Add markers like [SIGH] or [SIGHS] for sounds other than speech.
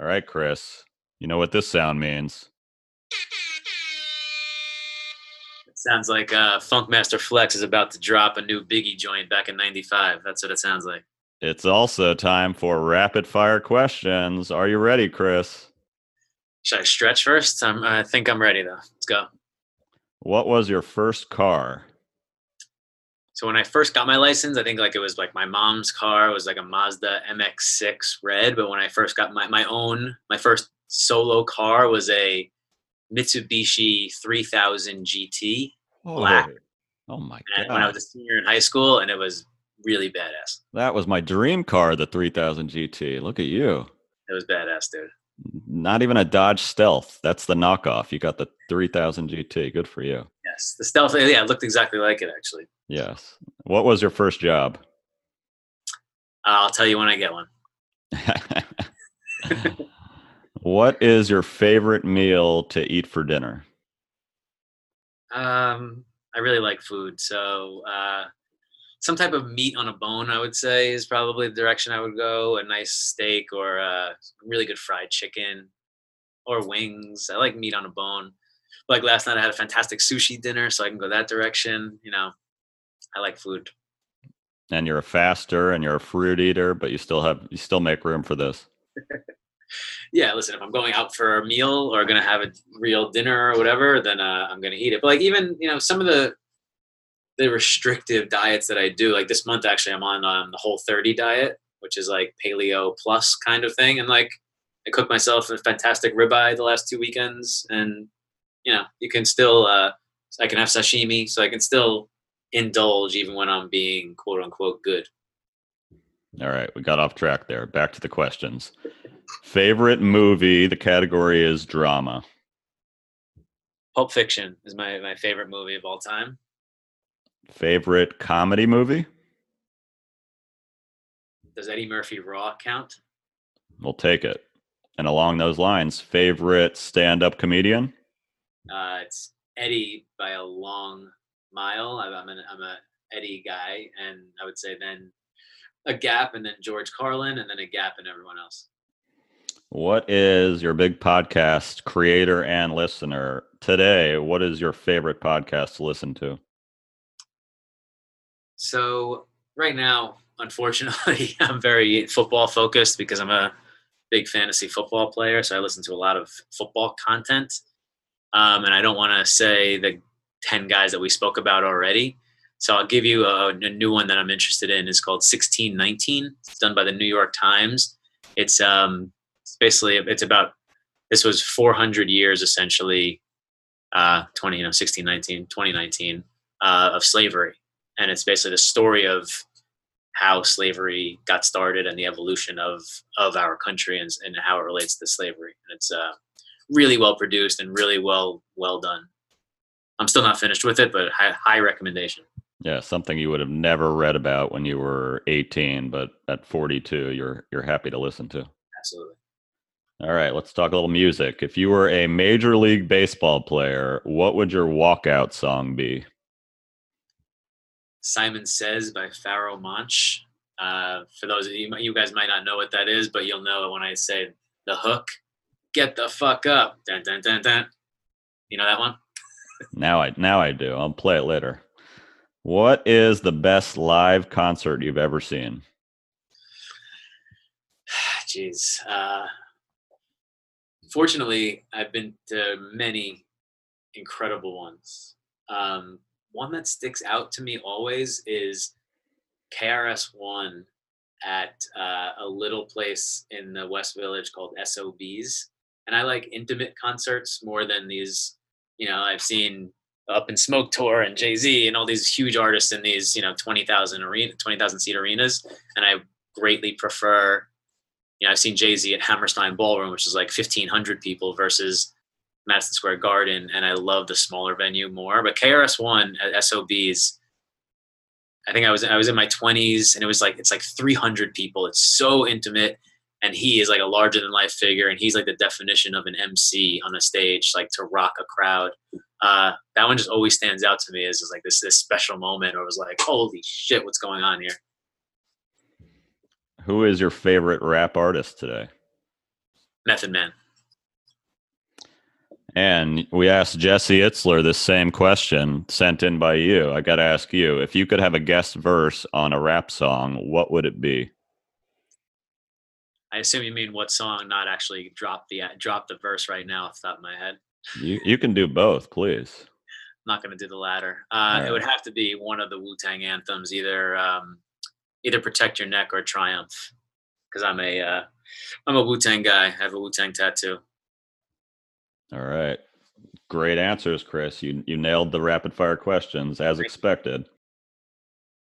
All right, Chris. You know what this sound means. It sounds like uh, Funkmaster Flex is about to drop a new Biggie joint back in '95. That's what it sounds like. It's also time for rapid fire questions. Are you ready, Chris? Should I stretch first? I'm, I think I'm ready though. Let's go. What was your first car? So when I first got my license, I think like it was like my mom's car it was like a Mazda MX-6 red. But when I first got my, my own, my first solo car was a Mitsubishi 3000 GT black. Oh, oh my And god! when I was a senior in high school, and it was really badass. that was my dream car, the 3000 GT. Look at you. It was badass, dude. Not even a Dodge Stealth. That's the knockoff. You got the 3000 GT. Good for you. Yes, the stealth. Yeah, it looked exactly like it actually. Yes. What was your first job? I'll tell you when I get one. [LAUGHS] what is your favorite meal to eat for dinner? Um, I really like food, so uh, some type of meat on a bone, I would say, is probably the direction I would go. A nice steak or a really good fried chicken or wings. I like meat on a bone. Like last night, I had a fantastic sushi dinner, so I can go that direction. You know, I like food. And you're a faster and you're a fruit eater, but you still have you still make room for this. [LAUGHS] Yeah, listen, if I'm going out for a meal or gonna have a real dinner or whatever, then uh, I'm gonna eat it. But like even you know some of the the restrictive diets that I do, like this month actually, I'm on um, the Whole 30 diet, which is like paleo plus kind of thing, and like I cooked myself a fantastic ribeye the last two weekends, and you know you can still uh, I can have sashimi, so I can still indulge even when I'm being quote unquote good. All right, we got off track there. Back to the questions. Favorite movie, the category is drama. Pulp Fiction is my my favorite movie of all time. Favorite comedy movie? Does Eddie Murphy Raw count? We'll take it. And along those lines, favorite stand-up comedian? Uh, it's Eddie by a long mile. I'm an, I'm a Eddie guy, and I would say then a gap, and then George Carlin, and then a gap in everyone else. What is your big podcast creator and listener today? What is your favorite podcast to listen to? So right now, unfortunately, [LAUGHS] I'm very football focused because I'm a big fantasy football player. So I listen to a lot of football content, um, and I don't want to say the ten guys that we spoke about already. So I'll give you a, a new one that I'm interested in. It's called 1619. It's done by the New York Times. It's um, basically it's about this was 400 years essentially, uh, 20 you know 1619 2019 uh, of slavery and it's basically the story of how slavery got started and the evolution of of our country and, and how it relates to slavery. And it's uh, really well produced and really well well done. I'm still not finished with it, but high, high recommendation. Yeah, something you would have never read about when you were 18, but at 42, you're you're happy to listen to. Absolutely. All right, let's talk a little music. If you were a major league baseball player, what would your walkout song be? Simon Says by Pharoahe Monch. Uh, for those of you, you guys might not know what that is, but you'll know it when I say the hook. Get the fuck up. Dun, dun, dun, dun. You know that one? Now I now I do. I'll play it later. What is the best live concert you've ever seen? [SIGHS] Jeez. Uh, fortunately, I've been to many incredible ones. Um, one that sticks out to me always is KRS One at uh, a little place in the West Village called SOBs, and I like intimate concerts more than these. You know, I've seen Up in Smoke Tour and Jay Z and all these huge artists in these you know twenty thousand arena, twenty thousand seat arenas, and I greatly prefer. You know, I've seen Jay Z at Hammerstein Ballroom, which is like fifteen hundred people, versus Madison Square Garden, and I love the smaller venue more. But KRS One at SOBs, I think I was I was in my twenties, and it was like it's like three hundred people. It's so intimate, and he is like a larger than life figure, and he's like the definition of an MC on a stage, like to rock a crowd. Uh, that one just always stands out to me as just like this this special moment, or it was like, holy shit, what's going on here? Who is your favorite rap artist today? Method Man. And we asked Jesse Itzler the same question sent in by you. I got to ask you if you could have a guest verse on a rap song, what would it be? I assume you mean what song, not actually drop the drop the verse right now off the top of my head. You you can do both, please. I'm not going to do the latter. Uh, right. It would have to be one of the Wu Tang anthems, either um, either Protect Your Neck or Triumph, because I'm a uh, a Wu Tang guy. I have a Wu Tang tattoo. All right. Great answers, Chris. You you nailed the rapid fire questions as expected.